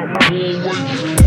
Always.